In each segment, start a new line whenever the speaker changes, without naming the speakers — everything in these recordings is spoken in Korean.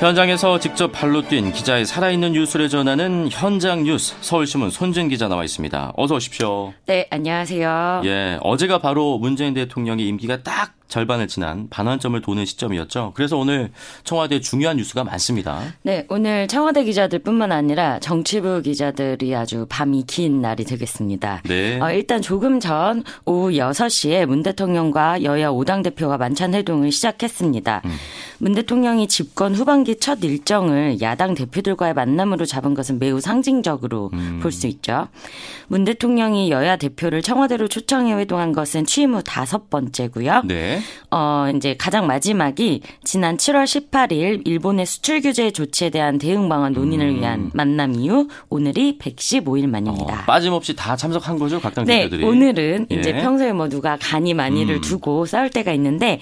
현장에서 직접 발로 뛴 기자의 살아있는 뉴스를 전하는 현장 뉴스 서울신문 손진 기자 나와 있습니다. 어서 오십시오.
네, 안녕하세요.
예, 어제가 바로 문재인 대통령의 임기가 딱 절반을 지난 반환점을 도는 시점이었죠. 그래서 오늘 청와대 중요한 뉴스가 많습니다.
네, 오늘 청와대 기자들뿐만 아니라 정치부 기자들이 아주 밤이 긴 날이 되겠습니다. 네. 어, 일단 조금 전 오후 6시에 문 대통령과 여야 5당 대표가 만찬 회동을 시작했습니다. 음. 문 대통령이 집권 후반기 첫 일정을 야당 대표들과의 만남으로 잡은 것은 매우 상징적으로 음. 볼수 있죠. 문 대통령이 여야 대표를 청와대로 초청해 회동한 것은 취임 후 다섯 번째고요. 네. 어, 이제 가장 마지막이 지난 7월 18일 일본의 수출 규제 조치에 대한 대응 방안 논의를 음. 위한 만남 이후 오늘이 115일 만입니다.
어, 빠짐없이 다 참석한 거죠, 각당
네,
대표들이.
오늘은 예. 이제 평소에 뭐 누가 간이 많이를 음. 두고 싸울 때가 있는데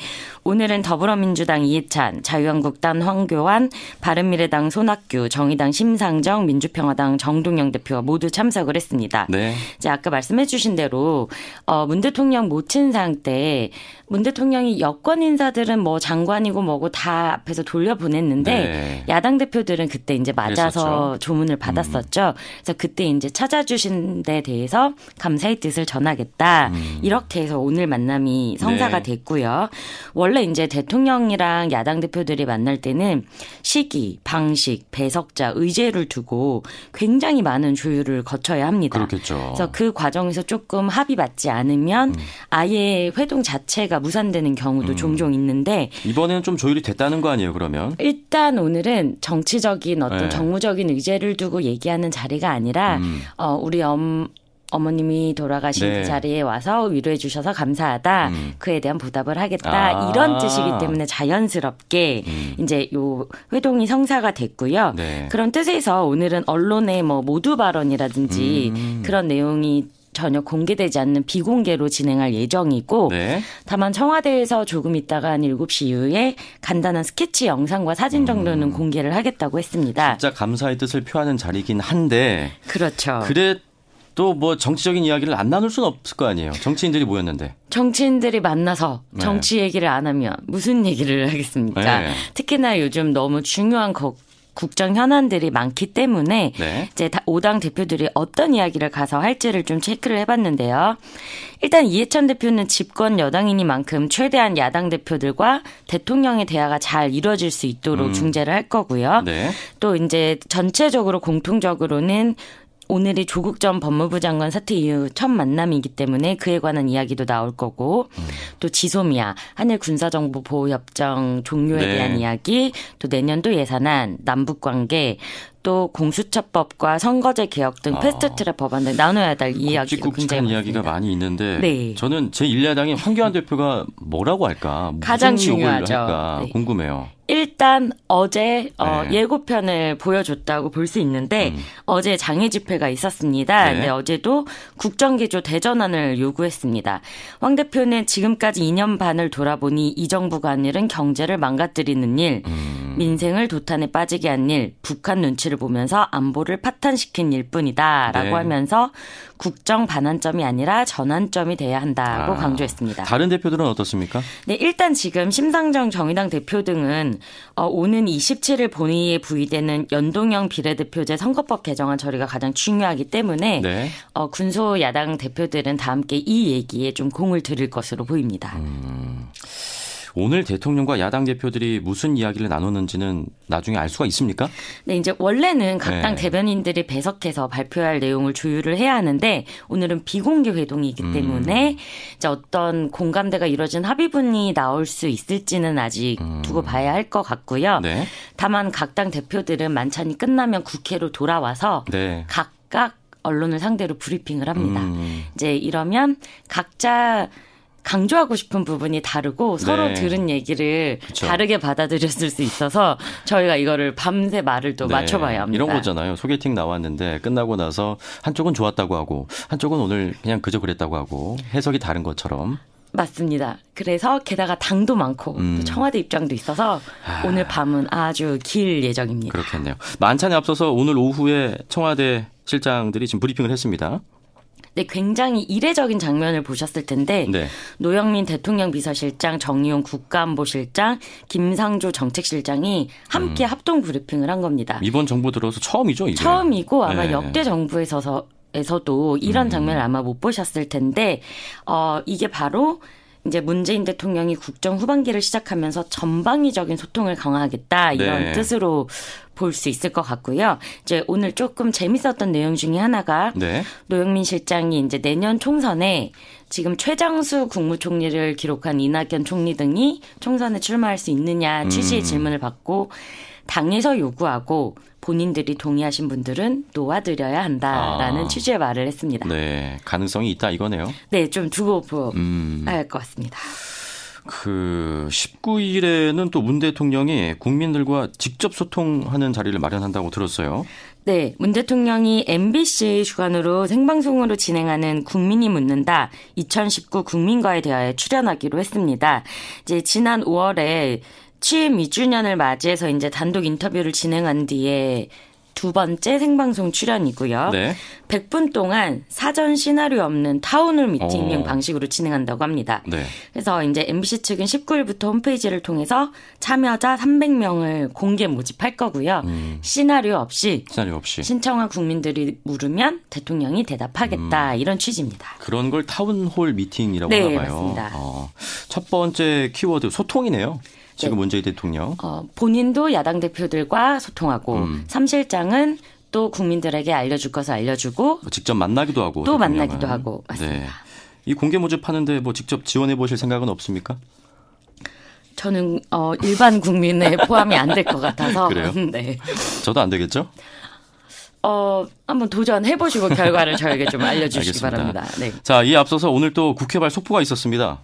오늘은 더불어민주당 이해찬, 자유한국당 황교안, 바른미래당 손학규, 정의당 심상정, 민주평화당 정동영 대표가 모두 참석을 했습니다. 네. 이제 아까 말씀해주신 대로 어, 문 대통령 모친상 때 문 대통령이 여권 인사들은 뭐 장관이고 뭐고 다 앞에서 돌려보냈는데 네. 야당 대표들은 그때 이제 맞아서 그랬었죠. 조문을 음. 받았었죠. 음. 그래서 그때 이제 찾아주신 데 대해서 감사의 뜻을 전하겠다. 음. 이렇게 해서 오늘 만남이 성사가 네. 됐고요. 원래 원래 이제 대통령이랑 야당 대표들이 만날 때는 시기, 방식, 배석자, 의제를 두고 굉장히 많은 조율을 거쳐야 합니다.
그렇겠죠.
그래서 그 과정에서 조금 합의 맞지 않으면 음. 아예 회동 자체가 무산되는 경우도 음. 종종 있는데
이번에는 좀 조율이 됐다는 거 아니에요, 그러면?
일단 오늘은 정치적인 어떤 네. 정무적인 의제를 두고 얘기하는 자리가 아니라 음. 어 우리 엄 어머님이 돌아가신 그 네. 그 자리에 와서 위로해 주셔서 감사하다. 음. 그에 대한 보답을 하겠다. 아. 이런 뜻이기 때문에 자연스럽게 음. 이제 요 회동이 성사가 됐고요. 네. 그런 뜻에서 오늘은 언론의 뭐 모두 발언이라든지 음. 그런 내용이 전혀 공개되지 않는 비공개로 진행할 예정이고 네. 다만 청와대에서 조금 있다가 한 7시 이후에 간단한 스케치 영상과 사진 정도는 음. 공개를 하겠다고 했습니다.
진짜 감사의 뜻을 표하는 자리긴 한데
그렇죠.
그래 또 뭐 정치적인 이야기를 안 나눌 수는 없을 거 아니에요. 정치인들이 모였는데.
정치인들이 만나서 네. 정치 네. 얘기를 안 하면 무슨 얘기를 하겠습니까? 네. 특히나 요즘 너무 중요한 거, 국정 현안들이 많기 때문에 네. 이제 5당 대표들이 어떤 이야기를 가서 할지를 좀 체크를 해봤는데요. 일단 이해찬 대표는 집권 여당이니만큼 최대한 야당 대표들과 대통령의 대화가 잘 이루어질 수 있도록 음. 중재를 할 거고요. 네. 또 이제 전체적으로 공통적으로는 오늘이 조국 전 법무부 장관 사퇴 이후 첫 만남이기 때문에 그에 관한 이야기도 나올 거고 음. 또 지소미아 한일 군사정보 보호 협정 종료에 네. 대한 이야기 또 내년도 예산안 남북 관계 또 공수처법과 선거제 개혁 등 아. 패스트트랙 법안 등 나눠야 될 이야기가 굉장히
이야기가 많이 있는데 네. 저는 제 1야당의 황교안 대표가 뭐라고 할까
가장 중요하죠.
네. 궁금해요.
일단 어제 어, 네. 예고편을 보여줬다고 볼 수 있는데 음. 어제 장애 집회가 있었습니다. 네. 근데 어제도 국정기조 대전환을 요구했습니다. 황 대표는 지금까지 2년 반을 돌아보니 이 정부가 한 일은 경제를 망가뜨리는 일, 음. 민생을 도탄에 빠지게 한 일, 북한 눈치 를 보면서 안보를 파탄시킨 일뿐이다라고 네. 하면서 국정 반환점이 아니라 전환점이 돼야 한다고 아. 강조했습니다.
다른 대표들은 어떻습니까?
네, 일단 지금 심상정 정의당 대표 등은 어, 오는 27일 본회의에 부의되는 연동형 비례대표제 선거법 개정안 처리가 가장 중요하기 때문에 네. 어, 군소 야당 대표들은 다 함께 이 얘기에 좀 공을 들일 것으로 보입니다. 음.
오늘 대통령과 야당 대표들이 무슨 이야기를 나누는지는 나중에 알 수가 있습니까?
네, 이제 원래는 각당 네. 대변인들이 배석해서 발표할 내용을 조율을 해야 하는데 오늘은 비공개 회동이기 음. 때문에 이제 어떤 공감대가 이루어진 합의문이 나올 수 있을지는 아직 음. 두고 봐야 할 것 같고요. 네. 다만 각 당 대표들은 만찬이 끝나면 국회로 돌아와서 네. 각각 언론을 상대로 브리핑을 합니다. 음. 이제 이러면 각자 강조하고 싶은 부분이 다르고 네. 서로 들은 얘기를 그쵸. 다르게 받아들였을 수 있어서 저희가 이거를 밤새 말을 또 네. 맞춰봐야 합니다.
이런 거잖아요. 소개팅 나왔는데 끝나고 나서 한쪽은 좋았다고 하고 한쪽은 오늘 그냥 그저 그랬다고 하고 해석이 다른 것처럼.
맞습니다. 그래서 게다가 당도 많고 음. 청와대 입장도 있어서 아. 오늘 밤은 아주 길 예정입니다.
그렇겠네요. 만찬에 앞서서 오늘 오후에 청와대 실장들이 지금 브리핑을 했습니다.
네, 굉장히 이례적인 장면을 보셨을 텐데 네. 노영민 대통령 비서실장, 정의용 국가안보실장, 김상조 정책실장이 함께 음. 합동 브리핑을 한 겁니다.
이번 정부 들어서 처음이죠, 이게.
처음이고 아마 네. 역대 정부에서 에서도 이런 음. 장면을 아마 못 보셨을 텐데 어 이게 바로 이제 문재인 대통령이 국정 후반기를 시작하면서 전방위적인 소통을 강화하겠다 이런 네. 뜻으로 볼 수 있을 것 같고요. 이제 오늘 조금 재밌었던 내용 중에 하나가 네. 노영민 실장이 이제 내년 총선에 지금 최장수 국무총리를 기록한 이낙연 총리 등이 총선에 출마할 수 있느냐 취지의 음. 질문을 받고 당에서 요구하고 본인들이 동의하신 분들은 놓아드려야 한다라는 아. 취지의 말을 했습니다.
네, 가능성이 있다 이거네요.
네, 좀 두고 봐야 음. 할것 같습니다.
그 19일에는 또 문 대통령이 국민들과 직접 소통하는 자리를 마련한다고 들었어요.
네, 문 대통령이 MBC 주관으로 생방송으로 진행하는 국민이 묻는다 2019 국민과의 대화에 출연하기로 했습니다. 이제 지난 5월에 취임 2주년을 맞이해서 이제 단독 인터뷰를 진행한 뒤에 두 번째 생방송 출연이고요. 네. 100분 동안 사전 시나리오 없는 town hall meeting 어. 방식으로 진행한다고 합니다. 네. 그래서 이제 MBC 측은 19일부터 홈페이지를 통해서 참여자 300명을 공개 모집할 거고요. 음. 시나리오 없이
시나리오 없이
신청한 국민들이 물으면 대통령이 대답하겠다 음. 이런 취지입니다.
그런 걸 town hall meeting이라고
네,
하나
봐요. 맞습니다. 어.
첫 번째 키워드 소통이네요. 지금 네. 문재인 대통령. 어,
본인도 야당 대표들과 소통하고 음. 3실장은 또 국민들에게 알려줄 것을 알려주고 뭐
직접 만나기도 하고
또 대통령은. 만나기도 하고 맞습니다. 네.
이 공개 모집하는데 뭐 직접 지원해 보실 생각은 없습니까?
저는 어, 일반 국민에 포함이 안 될 것 같아서
그래요? 네. 저도 안 되겠죠?
어, 한번 도전해 보시고 결과를 저에게 좀 알려 주시기 바랍니다.
네. 자, 이 앞서서 오늘 또 국회 발 속보가 있었습니다.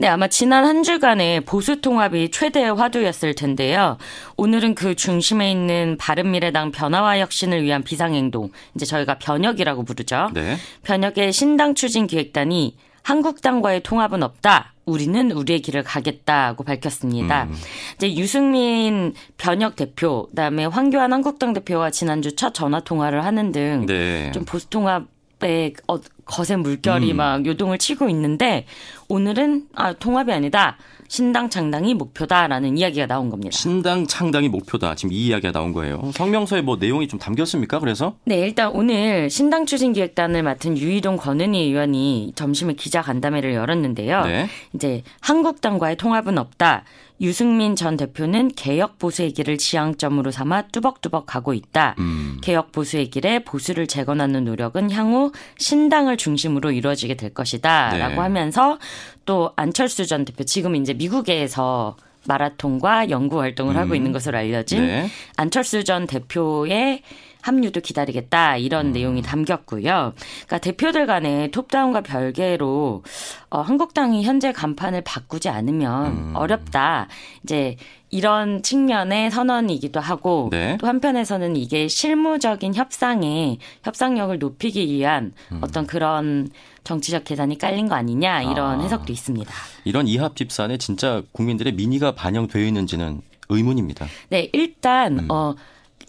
네, 아마 지난 한 주간의 보수 통합이 최대의 화두였을 텐데요. 오늘은 그 중심에 있는 바른미래당 변화와 혁신을 위한 비상행동, 이제 저희가 변혁이라고 부르죠. 네. 변혁의 신당 추진 기획단이 한국당과의 통합은 없다. 우리는 우리의 길을 가겠다고 밝혔습니다. 음. 이제 유승민 변혁 대표, 그다음에 황교안 한국당 대표와 지난주 첫 전화 통화를 하는 등좀 네. 보수 통합의 어, 거센 물결이 음. 막 요동을 치고 있는데 오늘은 아 통합이 아니다. 신당 창당이 목표다라는 이야기가 나온 겁니다.
신당 창당이 목표다. 지금 이 이야기가 나온 거예요. 성명서에 뭐 내용이 좀 담겼습니까? 그래서?
네, 일단 오늘 신당 추진기획단을 맡은 유희동 권은희 의원이 점심에 기자 간담회를 열었는데요. 네. 이제 한국당과의 통합은 없다. 유승민 전 대표는 개혁 보수의 길을 지향점으로 삼아 뚜벅뚜벅 가고 있다. 음. 개혁 보수의 길에 보수를 재건하는 노력은 향후 신당을 중심으로 이루어지게 될 것이다라고 네. 하면서 또 안철수 전 대표 지금 이제 미국에서 마라톤과 연구 활동을 음. 하고 있는 것으로 알려진 네. 안철수 전 대표의 합류도 기다리겠다 이런 음. 내용이 담겼고요. 그러니까 대표들 간에 톱다운과 별개로 어, 한국당이 현재 간판을 바꾸지 않으면 음. 어렵다. 이제 이런 측면의 선언이기도 하고 네. 또 한편에서는 이게 실무적인 협상에 협상력을 높이기 위한 음. 어떤 그런 정치적 계산이 깔린 거 아니냐 이런 아. 해석도 있습니다.
이런 이합 집산에 진짜 국민들의 민의가 반영되어 있는지는 의문입니다.
네, 일단 음. 어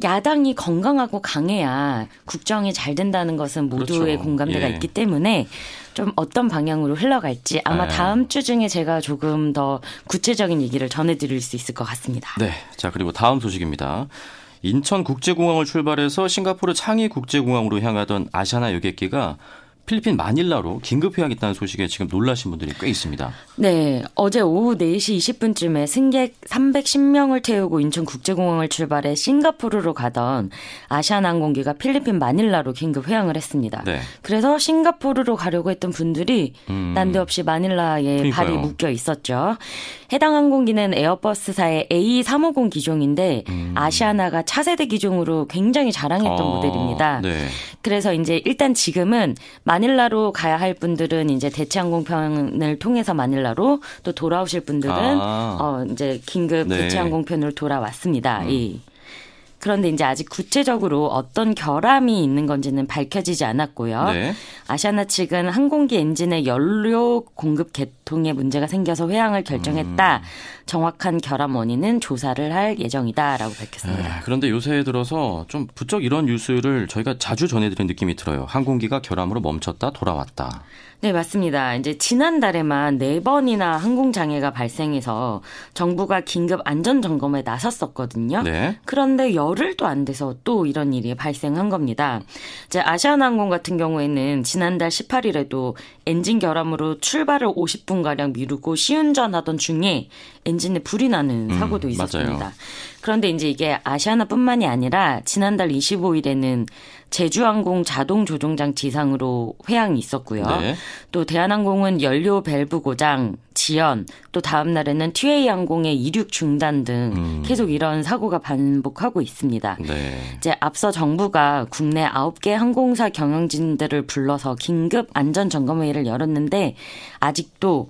야당이 건강하고 강해야 국정이 잘 된다는 것은 모두의 그렇죠. 공감대가 예. 있기 때문에 좀 어떤 방향으로 흘러갈지 아마 네. 다음 주 중에 제가 조금 더 구체적인 얘기를 전해드릴 수 있을 것 같습니다.
네. 자, 그리고 다음 소식입니다. 인천국제공항을 출발해서 싱가포르 창의 국제공항으로 향하던 아시아나 여객기가 필리핀 마닐라로 긴급 회항했다는 소식에 지금 놀라신 분들이 꽤 있습니다.
네. 어제 오후 4시 20분쯤에 승객 310명을 태우고 인천국제공항을 출발해 싱가포르로 가던 아시아나항공기가 필리핀 마닐라로 긴급 회항을 했습니다. 네. 그래서 싱가포르로 가려고 했던 분들이 음. 난데없이 마닐라에 그러니까요. 발이 묶여 있었죠. 해당 항공기는 에어버스사의 A350 기종인데 음. 아시아나가 차세대 기종으로 굉장히 자랑했던 어, 모델입니다. 네. 그래서 이제 일단 지금은 마 닐라로 가야 할 분들은 이제 대체항공편을 통해서 마닐라로 또 돌아오실 분들은 아. 어 이제 긴급 네. 대체항공편으로 돌아왔습니다. 음. 이 그런데 이제 아직 구체적으로 어떤 결함이 있는 건지는 밝혀지지 않았고요. 네. 아시아나 측은 항공기 엔진의 연료 공급 개 통 계통에 문제가 생겨서 회항을 결정했다. 음. 정확한 결함 원인은 조사를 할 예정이다라고 밝혔습니다. 에,
네, 그런데 요새 들어서 좀 부쩍 이런 뉴스를 저희가 자주 전해드린 느낌이 들어요. 항공기가 결함으로 멈췄다 돌아왔다.
네, 맞습니다. 이제 지난달에만 네 번이나 항공 장애가 발생해서 정부가 긴급 안전 점검에 나섰었거든요. 네. 그런데 열흘도 안 돼서 또 이런 일이 발생한 겁니다. 이제 아시아나항공 같은 경우에는 지난달 18일에도 엔진 결함으로 출발을 50분 가량 미루고 시운전하던 중에 엔진에 불이 나는 음, 사고도 음, 있었습니다. 맞아요. 그런데 이제 이게 아시아나뿐만이 아니라 지난달 25일에는 제주항공 자동 조종 장치 이상으로 회항이 있었고요. 네. 또 대한항공은 연료 밸브 고장, 지연, 또 다음 날에는 튀웨이 항공의 이륙 중단 등 음. 계속 이런 사고가 반복하고 있습니다. 네. 이제 앞서 정부가 국내 9개 항공사 경영진들을 불러서 긴급 안전 점검 회의를 열었는데 아직도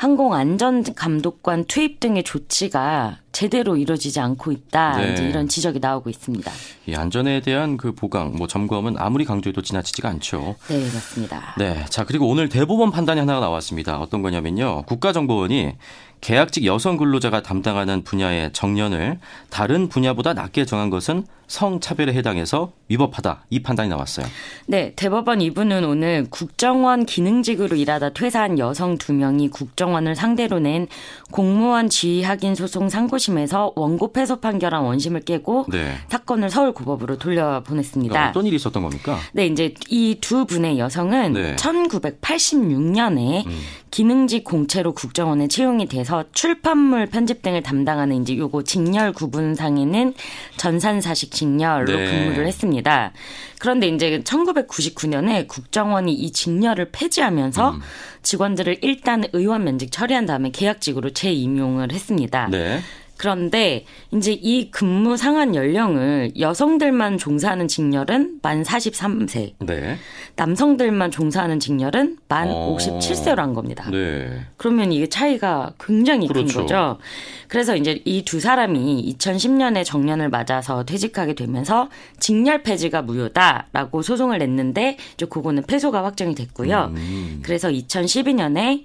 항공안전감독관 투입 등의 조치가 제대로 이루어지지 않고 있다. 네. 이제 이런 지적이 나오고 있습니다.
이 안전에 대한 그 보강, 뭐 점검은 아무리 강조해도 지나치지가 않죠.
네, 맞습니다.
네, 자 그리고 오늘 대법원 판단이 하나가 나왔습니다. 어떤 거냐면요, 국가정보원이 계약직 여성 근로자가 담당하는 분야의 정년을 다른 분야보다 낮게 정한 것은 성차별에 해당해서 위법하다 이 판단이 나왔어요.
네, 대법원 2부는 오늘 국정원 기능직으로 일하다 퇴사한 여성 두 명이 국정원을 상대로 낸 공무원 지휘 확인 소송 상고심에서 원고 패소 판결한 원심을 깨고 네. 사건을 서울 고법으로 돌려보냈습니다.
그러니까 어떤 일이 있었던 겁니까?
네, 이제 이 두 분의 여성은 네. 1986년에 음. 기능직 공채로 국정원에 채용이 돼서 출판물 편집 등을 담당하는 이제 요거 직렬 구분상에는 전산사식 직렬로 네. 근무를 했습니다. 그런데 이제 1999년에 국정원이 이 직렬을 폐지하면서 음. 직원들을 일단 의원 면직 처리한 다음에 계약직으로 재임용을 했습니다. 네. 그런데 이제 이 근무 상한 연령을 여성들만 종사하는 직렬은 만 43세. 네. 남성들만 종사하는 직렬은 만 어. 57세로 한 겁니다. 네. 그러면 이게 차이가 굉장히 그렇죠. 큰 거죠. 그래서 이제 이 두 사람이 2010년에 정년을 맞아서 퇴직하게 되면서 직렬 폐지가 무효다라고 소송을 냈는데 이제 그거는 패소가 확정이 됐고요. 음. 그래서 2012년에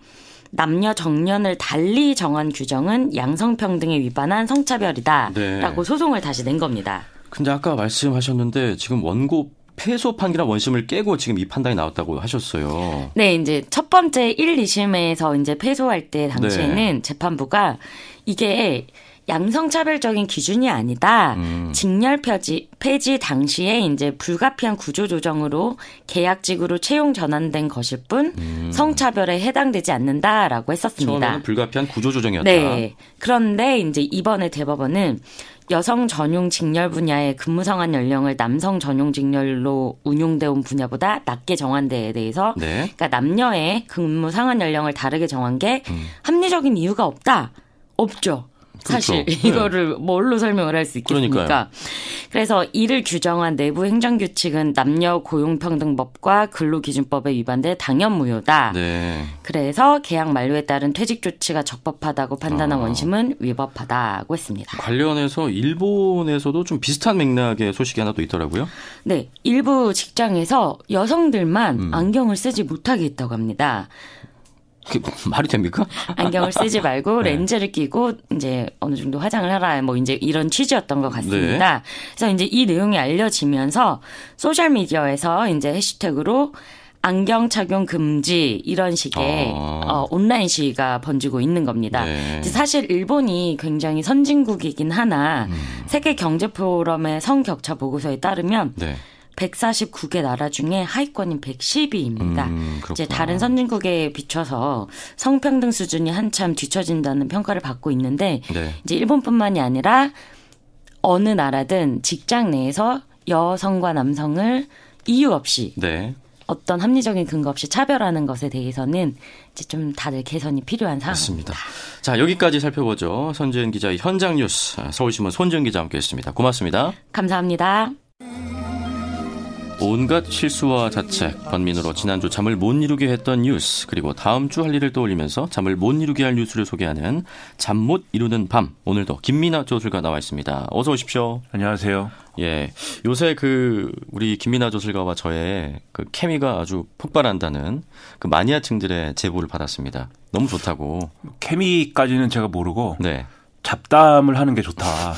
남녀 정년을 달리 정한 규정은 양성평등에 위반한 성차별이다라고 네. 소송을 다시 낸 겁니다.
근데 아까 말씀하셨는데 지금 원고 패소 판결한 원심을 깨고 지금 이 판단이 나왔다고 하셨어요.
네, 이제 첫 번째 1, 2심에서 이제 패소할 때 당시에는 네. 재판부가 이게 양성차별적인 기준이 아니다. 음. 직렬 폐지, 폐지 당시에 이제 불가피한 구조 조정으로 계약직으로 채용 전환된 것일 뿐 음. 성차별에 해당되지 않는다라고 했었습니다.
처음에는 불가피한 구조 조정이었다.
네. 그런데 이제 이번에 대법원은 여성 전용 직렬 분야의 근무 상한 연령을 남성 전용 직렬로 운용돼 온 분야보다 낮게 정한 데에 대해서 네. 그러니까 남녀의 근무 상한 연령을 다르게 정한 게 음. 합리적인 이유가 없다. 없죠. 사실 그렇죠. 이거를 네. 뭘로 설명을 할 수 있겠습니까? 그러니까요. 그래서 이를 규정한 내부 행정 규칙은 남녀 고용평등법과 근로기준법에 위반돼 당연 무효다. 네. 그래서 계약 만료에 따른 퇴직 조치가 적법하다고 판단한 아. 원심은 위법하다고 했습니다.
관련해서 일본에서도 좀 비슷한 맥락의 소식이 하나 또 있더라고요.
네, 일부 직장에서 여성들만 음. 안경을 쓰지 못하게 했다고 합니다.
그 말이 됩니까?
안경을 쓰지 말고 네. 렌즈를 끼고 이제 어느 정도 화장을 하라 뭐 이제 이런 취지였던 것 같습니다. 네. 그래서 이제 이 내용이 알려지면서 소셜 미디어에서 이제 해시태그로 안경 착용 금지 이런 식의 아. 어, 온라인 시위가 번지고 있는 겁니다. 네. 사실 일본이 굉장히 선진국이긴 하나 음. 세계 경제 포럼의 성격차 보고서에 따르면 네. 149개 나라 중에 하위권인 110위입니다. 음, 이제 다른 선진국에 비춰서 성평등 수준이 한참 뒤처진다는 평가를 받고 있는데 네. 이제 일본뿐만이 아니라 어느 나라든 직장 내에서 여성과 남성을 이유 없이 네. 어떤 합리적인 근거 없이 차별하는 것에 대해서는 이제 좀 다들 개선이 필요한 상황입니다.
자 여기까지 살펴보죠. 선재은 기자의 현장 뉴스 서울신문 손지은 기자 함께했습니다. 고맙습니다.
감사합니다.
온갖 실수와 자책, 번민으로 지난주 잠을 못 이루게 했던 뉴스, 그리고 다음 주 할 일을 떠올리면서 잠을 못 이루게 할 뉴스를 소개하는 잠 못 이루는 밤. 오늘도 김민아 저술가 나와 있습니다. 어서 오십시오.
안녕하세요.
예. 요새 그 우리 김민아 저술가와 저의 그 케미가 아주 폭발한다는 그 마니아층들의 제보를 받았습니다. 너무 좋다고.
케미까지는 제가 모르고 네. 잡담을 하는 게 좋다.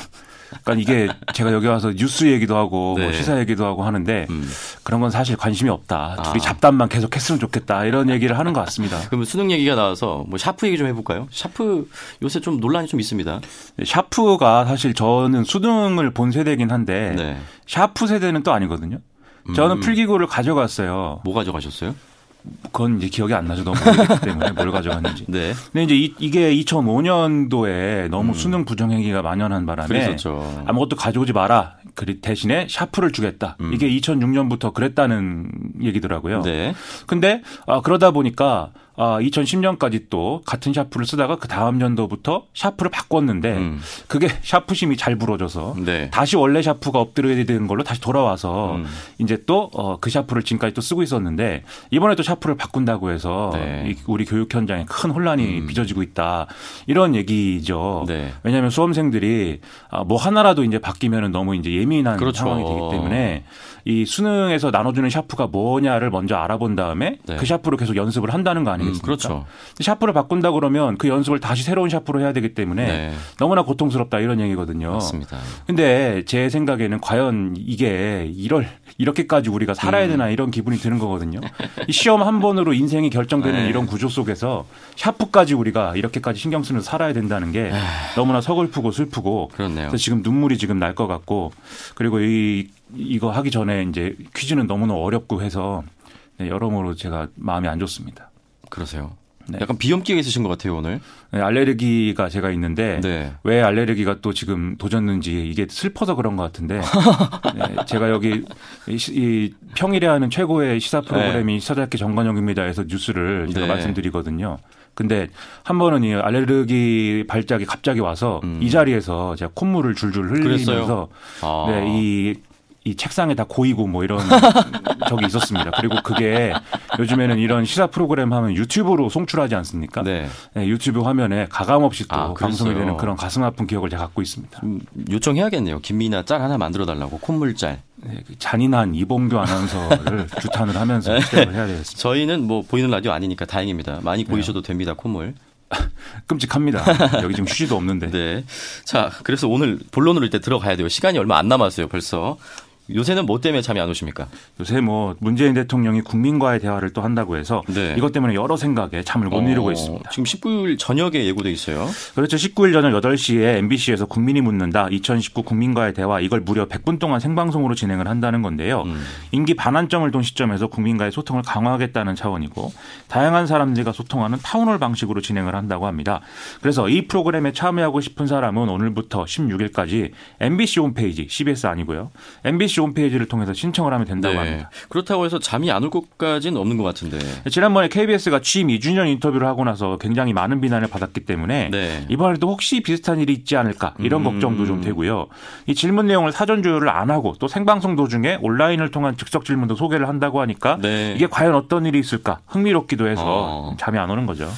그러니까 이게 제가 여기 와서 뉴스 얘기도 하고 뭐 네. 뭐 시사 얘기도 하고 하는데 음. 그런 건 사실 관심이 없다. 아. 둘이 잡담만 계속 했으면 좋겠다. 이런 얘기를 하는 것 같습니다.
그럼 수능 얘기가 나와서 뭐 샤프 얘기 좀 해볼까요? 샤프 요새 좀 논란이 좀 있습니다.
네, 샤프가 사실 저는 수능을 본 세대긴 한데 네. 샤프 세대는 또 아니거든요. 저는 음. 필기구를 가져갔어요.
뭐 가져가셨어요?
그건 이제 기억이 안 나죠. 너무 오래됐기 때문에 뭘 가져갔는지. 네. 근데 이제 이, 이게 2005년도에 너무 음. 수능 부정행위가 만연한 바람에 그랬었죠. 아무것도 가져오지 마라. 그 대신에 샤프를 주겠다. 음. 이게 2006년부터 그랬다는 얘기더라고요. 네. 근데 아, 그러다 보니까 아, 2010년까지 또 같은 샤프를 쓰다가 그 다음 년도부터 샤프를 바꿨는데 음. 그게 샤프 심이 잘 부러져서 네. 다시 원래 샤프가 엎드려야 되는 걸로 다시 돌아와서 음. 이제 또 그 어, 샤프를 지금까지 또 쓰고 있었는데 이번에 또 샤프를 바꾼다고 해서 네. 우리 교육 현장에 큰 혼란이 음. 빚어지고 있다 이런 얘기죠. 네. 왜냐하면 수험생들이 아, 뭐 하나라도 이제 바뀌면 너무 이제 예민한 그렇죠. 상황이 되기 때문에 이 수능에서 나눠주는 샤프가 뭐냐를 먼저 알아본 다음에 네. 그 샤프로 계속 연습을 한다는 거 아니겠습니까? 음, 그렇죠. 샤프를 바꾼다 그러면 그 연습을 다시 새로운 샤프로 해야 되기 때문에 네. 너무나 고통스럽다 이런 얘기거든요. 맞습니다. 근데 제 생각에는 과연 이게 이럴 이렇게까지 우리가 살아야 음. 되나 이런 기분이 드는 거거든요. 이 시험 한 번으로 인생이 결정되는 네. 이런 구조 속에서 샤프까지 우리가 이렇게까지 신경 쓰면서 살아야 된다는 게 너무나 서글프고 슬프고 그렇네요. 그래서 지금 눈물이 지금 날 것 같고 그리고 이 이거 하기 전에 이제 퀴즈는 너무나 어렵고 해서 네, 여러모로 제가 마음이 안 좋습니다.
그러세요. 네. 약간 비염기가 있으신 것 같아요 오늘.
네, 알레르기가 제가 있는데 네. 왜 알레르기가 또 지금 도졌는지 이게 슬퍼서 그런 것 같은데 네, 제가 여기 이, 이, 평일에 하는 최고의 시사 프로그램이 네. 시사대학교 정관영입니다에서 뉴스를 제가 네. 말씀드리거든요. 근데 한 번은 이 알레르기 발작이 갑자기 와서 음. 이 자리에서 제가 콧물을 줄줄 흘리면서 아. 네, 이 이 책상에 다 고이고 뭐 이런 적이 있었습니다. 그리고 그게 요즘에는 이런 시사 프로그램 하면 유튜브로 송출하지 않습니까? 네. 네 유튜브 화면에 가감 없이 또 아, 방송이 되는 그런 가슴 아픈 기억을 제가 갖고 있습니다.
요청해야겠네요. 김미나 짤 하나 만들어 달라고 콧물 짤.
네, 그 잔인한 이봉규 아나운서를 주탄을 하면서 네. 시작을 해야 되겠습니다.
저희는 뭐 보이는 라디오 아니니까 다행입니다. 많이 네. 보이셔도 됩니다. 콧물.
끔찍합니다. 여기 지금 휴지도 없는데.
네. 자, 그래서 오늘 본론으로 이제 들어가야 돼요. 시간이 얼마 안 남았어요, 벌써. 요새는 뭐 때문에 잠이 안 오십니까?
요새 뭐 문재인 대통령이 국민과의 대화를 또 한다고 해서 네. 이것 때문에 여러 생각에 잠을 못 어, 이루고 있습니다.
지금 19일 저녁에 예고돼 있어요.
그렇죠. 19일 저녁 8시에 MBC에서 국민이 묻는다 2019 국민과의 대화 이걸 무려 100분 동안 생방송으로 진행을 한다는 건데요. 음. 임기 반환점을 돈 시점에서 국민과의 소통을 강화하겠다는 차원이고 다양한 사람들과 소통하는 town hall 방식으로 진행을 한다고 합니다. 그래서 이 프로그램에 참여하고 싶은 사람은 오늘부터 16일까지 MBC 홈페이지 CBS 아니고요. MBC MBC 홈페이지를 통해서 신청을 하면 된다고 네. 합니다.
그렇다고 해서 잠이 안 올 것까지는 없는 것 같은데.
지난번에 KBS가 취임 2주년 인터뷰를 하고 나서 굉장히 많은 비난을 받았기 때문에 네. 이번에도 혹시 비슷한 일이 있지 않을까 이런 음. 걱정도 좀 되고요. 이 질문 내용을 사전 조율을 안 하고 또 생방송 도중에 온라인을 통한 즉석 질문도 소개를 한다고 하니까 네. 이게 과연 어떤 일이 있을까 흥미롭기도 해서 어. 잠이 안 오는 거죠.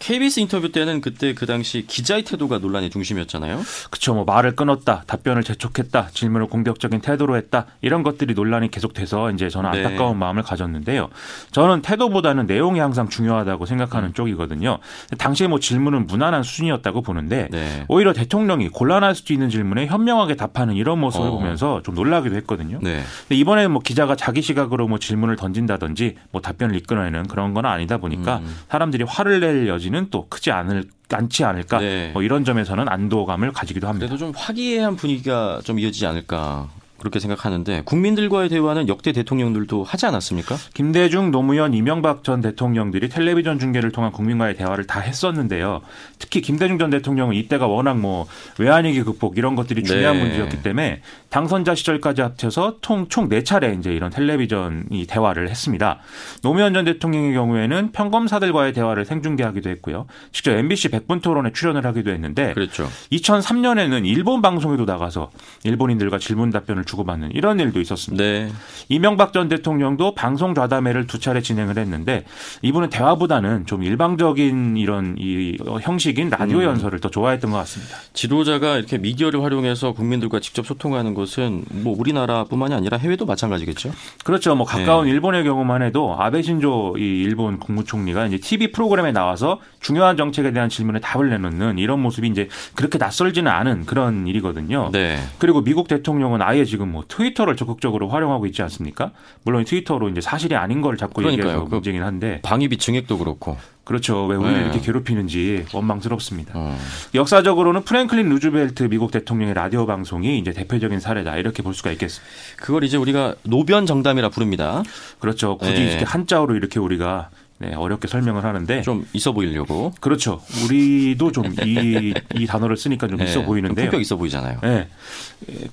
KBS 인터뷰 때는 그때 그 당시 기자의 태도가 논란의 중심이었잖아요.
그렇죠. 뭐 말을 끊었다, 답변을 재촉했다, 질문을 공격적인 태도로 했다 이런 것들이 논란이 계속돼서 이제 저는 네. 안타까운 네. 마음을 가졌는데요. 저는 태도보다는 내용이 항상 중요하다고 생각하는 음. 쪽이거든요. 당시에 뭐 질문은 무난한 수준이었다고 보는데 네. 오히려 대통령이 곤란할 수도 있는 질문에 현명하게 답하는 이런 모습을 어. 보면서 좀 놀라기도 했거든요. 네. 근데 이번에는 뭐 기자가 자기 시각으로 뭐 질문을 던진다든지 뭐 답변을 이끌어내는 그런 건 아니다 보니까 음. 사람들이 화를 낼 여지 여지는 또 크지 않을 않지 않을까 네. 뭐 이런 점에서는 안도감을 가지기도 합니다.
그래도 좀 화기애애한 분위기가 좀 이어지지 않을까 그렇게 생각하는데 국민들과의 대화는 역대 대통령들도 하지 않았습니까?
김대중, 노무현, 이명박 전 대통령들이 텔레비전 중계를 통한 국민과의 대화를 다 했었는데요. 특히 김대중 전 대통령은 이때가 워낙 뭐 외환위기 극복 이런 것들이 중요한 네. 문제였기 때문에 당선자 시절까지 합쳐서 총총 네 차례 이제 이런 텔레비전 이 대화를 했습니다. 노무현 전 대통령의 경우에는 평검사들과의 대화를 생중계하기도 했고요. 직접 MBC 100분 토론에 출연을 하기도 했는데 그렇죠. 2003년에는 일본 방송에도 나가서 일본인들과 질문 답변을 주고받는 이런 일도 있었습니다. 네. 이명박 전 대통령도 방송 좌담회를 두 차례 진행을 했는데 이분은 대화보다는 좀 일방적인 이런 이 형식인 라디오 음. 연설을 더 좋아했던 것 같습니다.
지도자가 이렇게 미디어를 활용해서 국민들과 직접 소통하는 것은 뭐 우리나라뿐만이 아니라 해외도 마찬가지겠죠.
그렇죠. 뭐 가까운 네. 일본의 경우만 해도 아베 신조 이 일본 국무총리가 이제 TV 프로그램에 나와서 중요한 정책에 대한 질문에 답을 내놓는 이런 모습이 이제 그렇게 낯설지는 않은 그런 일이거든요. 네. 그리고 미국 대통령은 아예 지금 뭐 트위터를 적극적으로 활용하고 있지 않습니까? 물론 트위터로 이제 사실이 아닌 걸 자꾸 그러니까요. 얘기해서 그 문제긴 한데
방위비 증액도 그렇고
그렇죠. 왜 우리를 네. 이렇게 괴롭히는지 원망스럽습니다. 어. 역사적으로는 프랭클린 루즈벨트 미국 대통령의 라디오 방송이 이제 대표적인 사례다 이렇게 볼 수가 있겠습니다.
그걸 이제 우리가 노변 정담이라 부릅니다.
그렇죠. 굳이 네. 이렇게 한자어로 이렇게 우리가 네, 어렵게 설명을 하는데
좀 있어 보이려고.
그렇죠. 우리도 좀 이 이 단어를 쓰니까 좀 네, 있어 보이는데요.
품격 있어 보이잖아요.
네.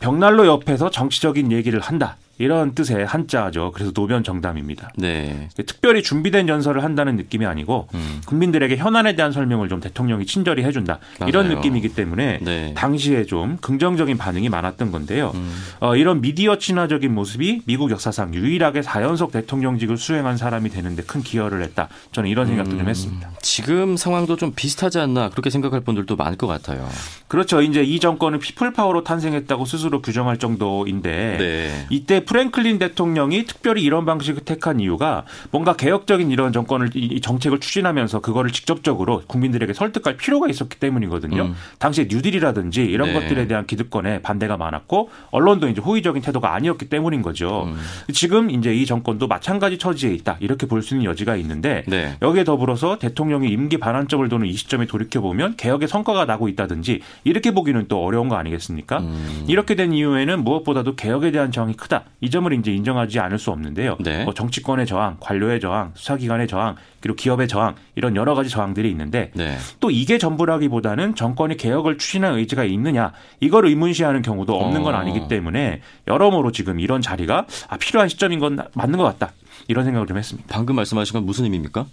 벽난로 옆에서 정치적인 얘기를 한다. 이런 뜻의 한자죠. 그래서 노변 정담입니다. 네. 특별히 준비된 연설을 한다는 느낌이 아니고 음. 국민들에게 현안에 대한 설명을 좀 대통령이 친절히 해준다 맞아요. 이런 느낌이기 때문에 네. 당시에 좀 긍정적인 반응이 많았던 건데요. 음. 어, 이런 미디어 친화적인 모습이 미국 역사상 유일하게 4연속 대통령직을 수행한 사람이 되는데 큰 기여를 했다. 저는 이런 생각도 음. 좀 했습니다.
지금 상황도 좀 비슷하지 않나 그렇게 생각할 분들도 많을 것 같아요.
그렇죠. 이제 이 정권은 people power로 탄생했다고 스스로 규정할 정도인데 네. 이때 프랭클린 대통령이 특별히 이런 방식을 택한 이유가 뭔가 개혁적인 이런 정권을 이 정책을 추진하면서 그거를 직접적으로 국민들에게 설득할 필요가 있었기 때문이거든요. 음. 당시에 뉴딜이라든지 이런 네. 것들에 대한 기득권의 반대가 많았고 언론도 이제 호의적인 태도가 아니었기 때문인 거죠. 음. 지금 이제 이 정권도 마찬가지 처지에 있다 이렇게 볼 수 있는 여지가 있는데 네. 여기에 더불어서 대통령이 임기 반환점을 도는 이 시점에 돌이켜 보면 개혁의 성과가 나고 있다든지 이렇게 보기는 또 어려운 거 아니겠습니까? 음. 이렇게 된 이유에는 무엇보다도 개혁에 대한 저항이 크다. 이 점을 이제 인정하지 않을 수 없는데요. 네. 뭐 정치권의 저항, 관료의 저항, 수사기관의 저항, 그리고 기업의 저항 이런 여러 가지 저항들이 있는데 네. 또 이게 전부라기보다는 정권이 개혁을 추진할 의지가 있느냐 이걸 의문시하는 경우도 없는 건 어. 아니기 때문에 여러모로 지금 이런 자리가 아, 필요한 시점인 건 맞는 것 같다 이런 생각을 좀 했습니다.
방금 말씀하신 건 무슨 의미입니까?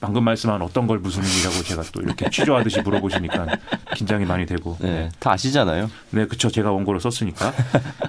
방금 말씀한 어떤 걸 무슨 의미라고 제가 또 이렇게 취조하듯이 물어보시니까 긴장이 많이 되고.
네, 네. 다 아시잖아요.
네, 그쵸. 제가 원고를 썼으니까.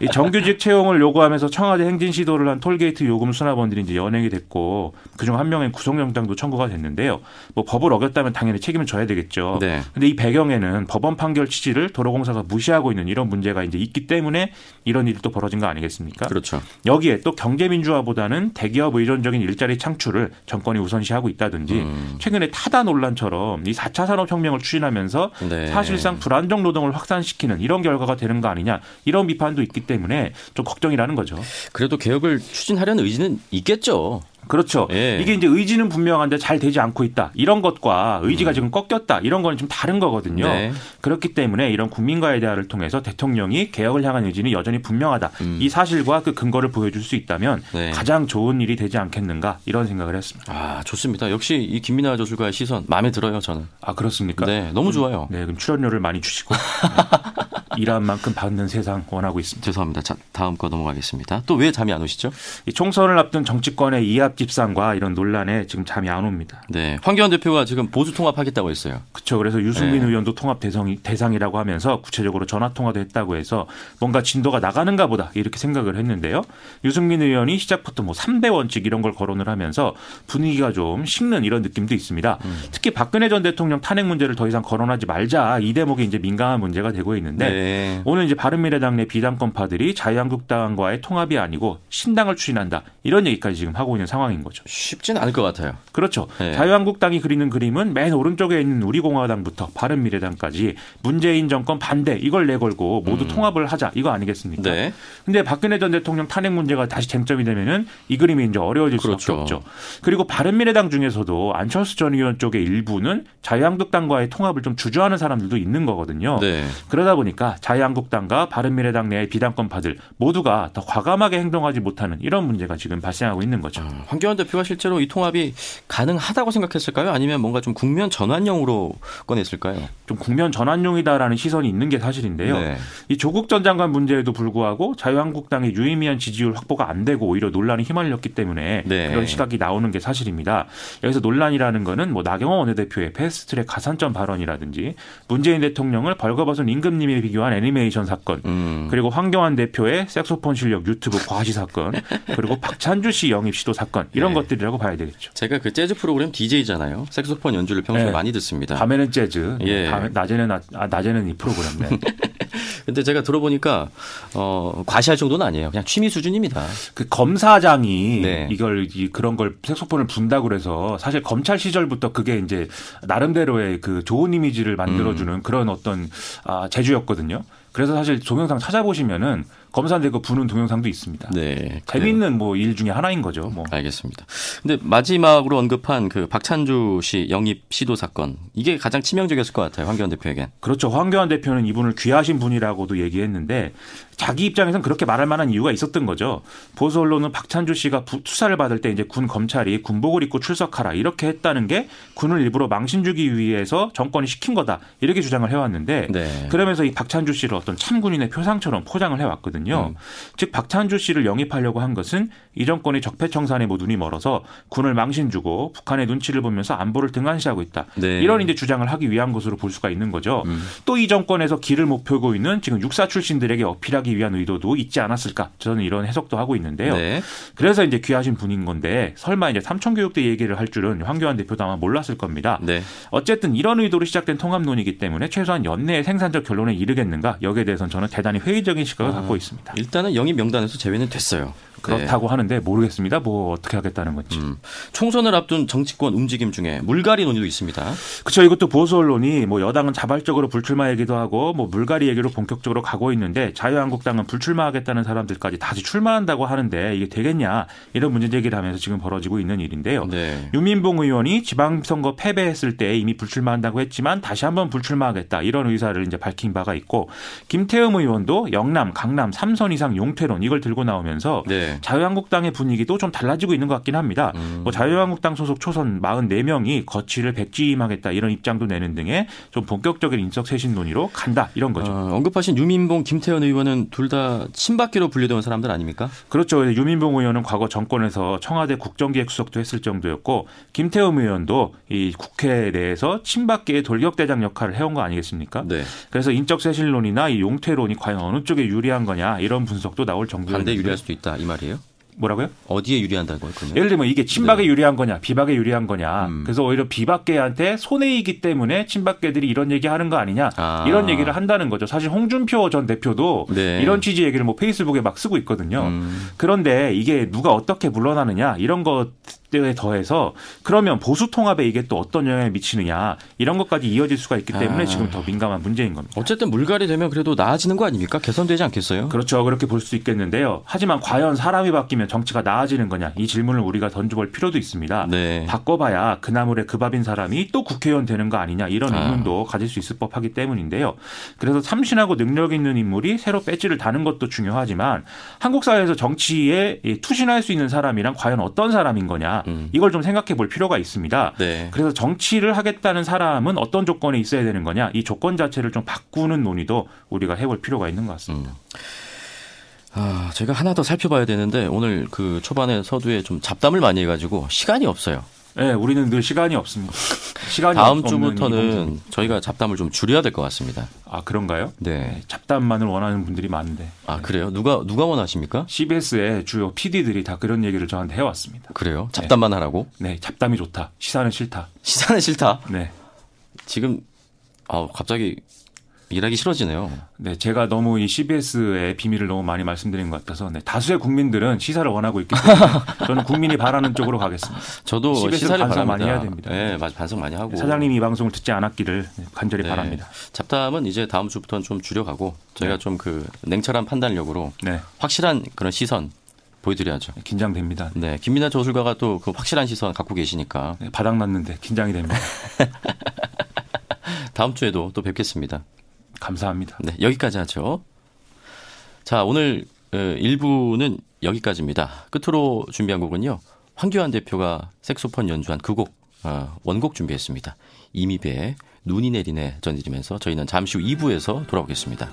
이 정규직 채용을 요구하면서 청와대 행진 시도를 한 톨게이트 요금 수납원들이 이제 연행이 됐고 그중 한 명의 구속영장도 청구가 됐는데요. 뭐 법을 어겼다면 당연히 책임을 져야 되겠죠. 네. 근데 이 배경에는 법원 판결 취지를 도로공사가 무시하고 있는 이런 문제가 이제 있기 때문에 이런 일이 또 벌어진 거 아니겠습니까?
그렇죠.
여기에 또 경제민주화보다는 대기업 의존적인 일자리 창출을 정권이 우선시하고 있다. 있다든지 음. 최근에 타다 논란처럼 이 4차 산업혁명을 추진하면서 네. 사실상 불안정 노동을 확산시키는 이런 결과가 되는 거 아니냐 이런 비판도 있기 때문에 좀 걱정이라는 거죠.
그래도 개혁을 추진하려는 의지는 있겠죠.
그렇죠. 예. 이게 이제 의지는 분명한데 잘 되지 않고 있다. 이런 것과 의지가 음. 지금 꺾였다. 이런 거는 좀 다른 거거든요. 네. 그렇기 때문에 이런 국민과의 대화를 통해서 대통령이 개혁을 향한 의지는 여전히 분명하다. 음. 이 사실과 그 근거를 보여줄 수 있다면 네. 가장 좋은 일이 되지 않겠는가 이런 생각을 했습니다.
아 좋습니다. 역시 이 김민아 저술가의 시선 마음에 들어요 저는.
아 그렇습니까?
네, 너무 좋아요.
네, 그럼 출연료를 많이 주시고 일한 만큼 받는 세상 원하고 있습니다.
죄송합니다. 자, 다음 거 넘어가겠습니다. 또 왜 잠이 안 오시죠?
이 총선을 앞둔 정치권의 이합 집산과 이런 논란에 지금 잠이 안 옵니다.
네, 황교안 대표가 지금 보수 통합하겠다고 했어요.
그렇죠. 그래서 유승민 네. 의원도 통합 대상이, 대상이라고 하면서 구체적으로 전화 통화도 했다고 해서 뭔가 진도가 나가는가 보다 이렇게 생각을 했는데요. 유승민 의원이 시작부터 뭐 3대 원칙 이런 걸 거론을 하면서 분위기가 좀 식는 이런 느낌도 있습니다. 음. 특히 박근혜 전 대통령 탄핵 문제를 더 이상 거론하지 말자 이 대목이 이제 민감한 문제가 되고 있는데 네. 네. 오늘 이제 바른미래당 내 비당권파들이 자유한국당과의 통합이 아니고 신당을 추진한다 이런 얘기까지 지금 하고 있는 상황인 거죠.
쉽지는 않을 것 같아요.
그렇죠. 네. 자유한국당이 그리는 그림은 맨 오른쪽에 있는 우리공화당부터 바른미래당까지 문재인 정권 반대 이걸 내걸고 모두 음. 통합을 하자 이거 아니겠습니까? 네. 근데 박근혜 전 대통령 탄핵 문제가 다시 쟁점이 되면은 이 그림이 이제 어려워질 그렇죠. 수밖에 없죠. 그리고 바른미래당 중에서도 안철수 전 의원 쪽의 일부는 자유한국당과의 통합을 좀 주저하는 사람들도 있는 거거든요. 네. 그러다 보니까 자유한국당과 바른미래당 내의 비당권파들 모두가 더 과감하게 행동하지 못하는 이런 문제가 지금 발생하고 있는 거죠. 아,
황교안 대표가 실제로 이 통합이 가능하다고 생각했을까요? 아니면 뭔가 좀 국면 전환용으로 꺼냈을까요?
좀 국면 전환용이다라는 시선이 있는 게 사실인데요. 네. 이 조국 전 장관 문제에도 불구하고 자유한국당의 유의미한 지지율 확보가 안 되고 오히려 논란이 휘말렸기 때문에 네. 그런 시각이 나오는 게 사실입니다. 여기서 논란이라는 거는 뭐 나경원 원내대표의 패스트트랙 가산점 발언이라든지 문재인 대통령을 벌거벗은 임금님에 비교 한 애니메이션 사건, 음. 그리고 황교안 대표의 색소폰 실력 유튜브 과시 사건, 그리고 박찬주 씨 영입 시도 사건 이런 네. 것들이라고 봐야 되겠죠.
제가 그 재즈 프로그램 DJ잖아요. 색소폰 연주를 평소에 네. 많이 듣습니다.
밤에는 재즈, 예. 밤에, 낮에는 아, 낮에는 이 프로그램. 네.
근데 제가 들어보니까 어, 과시할 정도는 아니에요. 그냥 취미 수준입니다.
그 검사장이 네. 이걸 이 그런 걸 색소폰을 분다고 그래서 사실 검찰 시절부터 그게 이제 나름대로의 그 좋은 이미지를 만들어주는 음. 그런 어떤 아, 제주였거든요. 그래서 사실 동영상 찾아보시면은 검사되고 부는 동영상도 있습니다. 네. 재미있는 뭐 일 중에 하나인 거죠. 뭐.
알겠습니다. 근데 마지막으로 언급한 그 박찬주 씨 영입 시도 사건 이게 가장 치명적이었을 것 같아요. 황교안 대표에겐.
그렇죠. 황교안 대표는 이분을 귀하신 분이라고도 얘기했는데 자기 입장에서는 그렇게 말할 만한 이유가 있었던 거죠. 보수 언론은 박찬주 씨가 수사를 받을 때 이제 군 검찰이 군복을 입고 출석하라 이렇게 했다는 게 군을 일부러 망신 주기 위해서 정권이 시킨 거다 이렇게 주장을 해왔는데 네. 그러면서 이 박찬주 씨를 어떤 참군인의 표상처럼 포장을 해왔거든요. 음. 즉 박찬주 씨를 영입하려고 한 것은 이 정권이 적폐청산에 뭐 눈이 멀어서 군을 망신 주고 북한의 눈치를 보면서 안보를 등한시하고 있다. 네. 이런 이제 주장을 하기 위한 것으로 볼 수가 있는 거죠. 음. 또이 정권에서 길을 못 펴고 있는 지금 육사 출신들에게 어필하기 위한 의도도 있지 않았을까? 저는 이런 해석도 하고 있는데요. 네. 그래서 이제 귀하신 분인 건데 설마 이제 삼천교육대 얘기를 할 줄은 황교안 대표도 아마 몰랐을 겁니다. 네. 어쨌든 이런 의도로 시작된 통합론이기 때문에 최소한 연내에 생산적 결론에 이르겠는가? 여기에 대해서는 저는 대단히 회의적인 시각을 아, 갖고 있습니다.
일단은 영입 명단에서 제외는 됐어요.
그렇다고 네. 하는데 모르겠습니다. 뭐 어떻게 하겠다는 건지. 음.
총선을 앞둔 정치권 움직임 중에 물갈이 논의도 있습니다.
그렇죠. 이것도 보수 언론이 뭐 여당은 자발적으로 불출마 얘기도 하고 뭐 물갈이 얘기로 본격적으로 가고 있는데 자유한국당은 불출마하겠다는 사람들까지 다시 출마한다고 하는데 이게 되겠냐 이런 문제 제기를 하면서 지금 벌어지고 있는 일인데요. 네. 유민봉 의원이 지방선거 패배했을 때 이미 불출마한다고 했지만 다시 한번 불출마하겠다 이런 의사를 이제 밝힌 바가 있고 김태흠 의원도 영남, 강남 3선 이상 용퇴론 이걸 들고 나오면서 네. 네. 자유한국당의 분위기도 좀 달라지고 있는 것 같긴 합니다. 음. 뭐 자유한국당 소속 초선 44명이 거취를 백지임하겠다 이런 입장도 내는 등의 좀 본격적인 인적 쇄신 논의로 간다 이런 거죠.
어, 언급하신 유민봉, 김태현 의원은 둘 다 친박계로 분류되는 사람들 아닙니까?
그렇죠. 유민봉 의원은 과거 정권에서 청와대 국정기획수석도 했을 정도였고 김태현 의원도 이 국회 내에서 친박계의 돌격대장 역할을 해온 거 아니겠습니까? 네. 그래서 인적 쇄신론이나 이 용퇴론이 과연 어느 쪽에 유리한 거냐 이런 분석도 나올 정도로
반대 유리할 수도 있다 이 말. 말이에요?
뭐라고요?
어디에 유리한다는 거예요?
예를 들면 이게 친박에 네. 유리한 거냐, 비박에 유리한 거냐. 음. 그래서 오히려 비박계한테 손해이기 때문에 친박계들이 이런 얘기 하는 거 아니냐. 아. 이런 얘기를 한다는 거죠. 사실 홍준표 전 대표도 네. 이런 취지 얘기를 뭐 페이스북에 막 쓰고 있거든요. 음. 그런데 이게 누가 어떻게 물러나느냐 이런 것에 더해서 그러면 보수 통합에 이게 또 어떤 영향을 미치느냐 이런 것까지 이어질 수가 있기 때문에 아. 지금 더 민감한 문제인 겁니다.
어쨌든 물갈이 되면 그래도 나아지는 거 아닙니까? 개선되지 않겠어요?
그렇죠. 그렇게 볼 수 있겠는데요. 하지만 과연 사람이 바뀌면 정치가 나아지는 거냐 이 질문을 우리가 던져볼 필요도 있습니다. 네. 바꿔봐야 그나물에 그 밥인 사람이 또 국회의원 되는 거 아니냐 이런 아. 의문도 아. 가질 수 있을 법하기 때문인데요. 그래서 참신하고 능력 있는 인물이 새로 배지를 다는 것도 중요하지만 한국 사회에서 정치에 투신할 수 있는 사람이랑 과연 어떤 사람인 거냐 음. 이걸 좀 생각해 볼 필요가 있습니다. 네. 그래서 정치를 하겠다는 사람은 어떤 조건에 있어야 되는 거냐 이 조건 자체를 좀 바꾸는 논의도 우리가 해볼 필요가 있는 것 같습니다. 음.
아, 제가 하나 더 살펴봐야 되는데 오늘 그 초반에 서두에 좀 잡담을 많이 해가지고 시간이 없어요.
네, 우리는 늘 시간이 없습니다.
시간이 다음 주부터는 저희가 잡담을 좀 줄여야 될 것 같습니다.
아 그런가요? 네. 네. 잡담만을 원하는 분들이 많은데.
아 그래요? 누가 누가 원하십니까?
CBS의 주요 PD들이 다 그런 얘기를 저한테 해왔습니다.
그래요? 잡담만 네. 하라고?
네, 잡담이 좋다. 시사는 싫다.
시사는 싫다. 네. 지금 아 갑자기 일하기 싫어지네요.
네, 제가 너무 이 CBS의 비밀을 너무 많이 말씀드린 것 같아서 네, 다수의 국민들은 시사를 원하고 있기 때문에 저는 국민이 바라는 쪽으로 가겠습니다.
저도 시사를 반성 바랍니다. 많이 해야 됩니다. 네, 반성 많이 하고
사장님이 이 방송을 듣지 않았기를 간절히 네, 바랍니다.
잡담은 이제 다음 주부터는 좀 줄여가고 저희가 네. 좀그 냉철한 판단력으로 네. 확실한 그런 시선 보여드려야죠.
네, 긴장됩니다.
네, 김민아 저술가가 또 그 확실한 시선 갖고 계시니까
네, 바닥 났는데 긴장이 됩니다.
다음 주에도 또 뵙겠습니다.
감사합니다.
네, 여기까지 하죠. 자, 오늘 1부는 어, 여기까지입니다. 끝으로 준비한 곡은요. 황교안 대표가 색소폰 연주한 그 곡, 어, 원곡 준비했습니다. 이미배의 눈이 내리네 전해지면서 저희는 잠시 후 2부에서 돌아오겠습니다.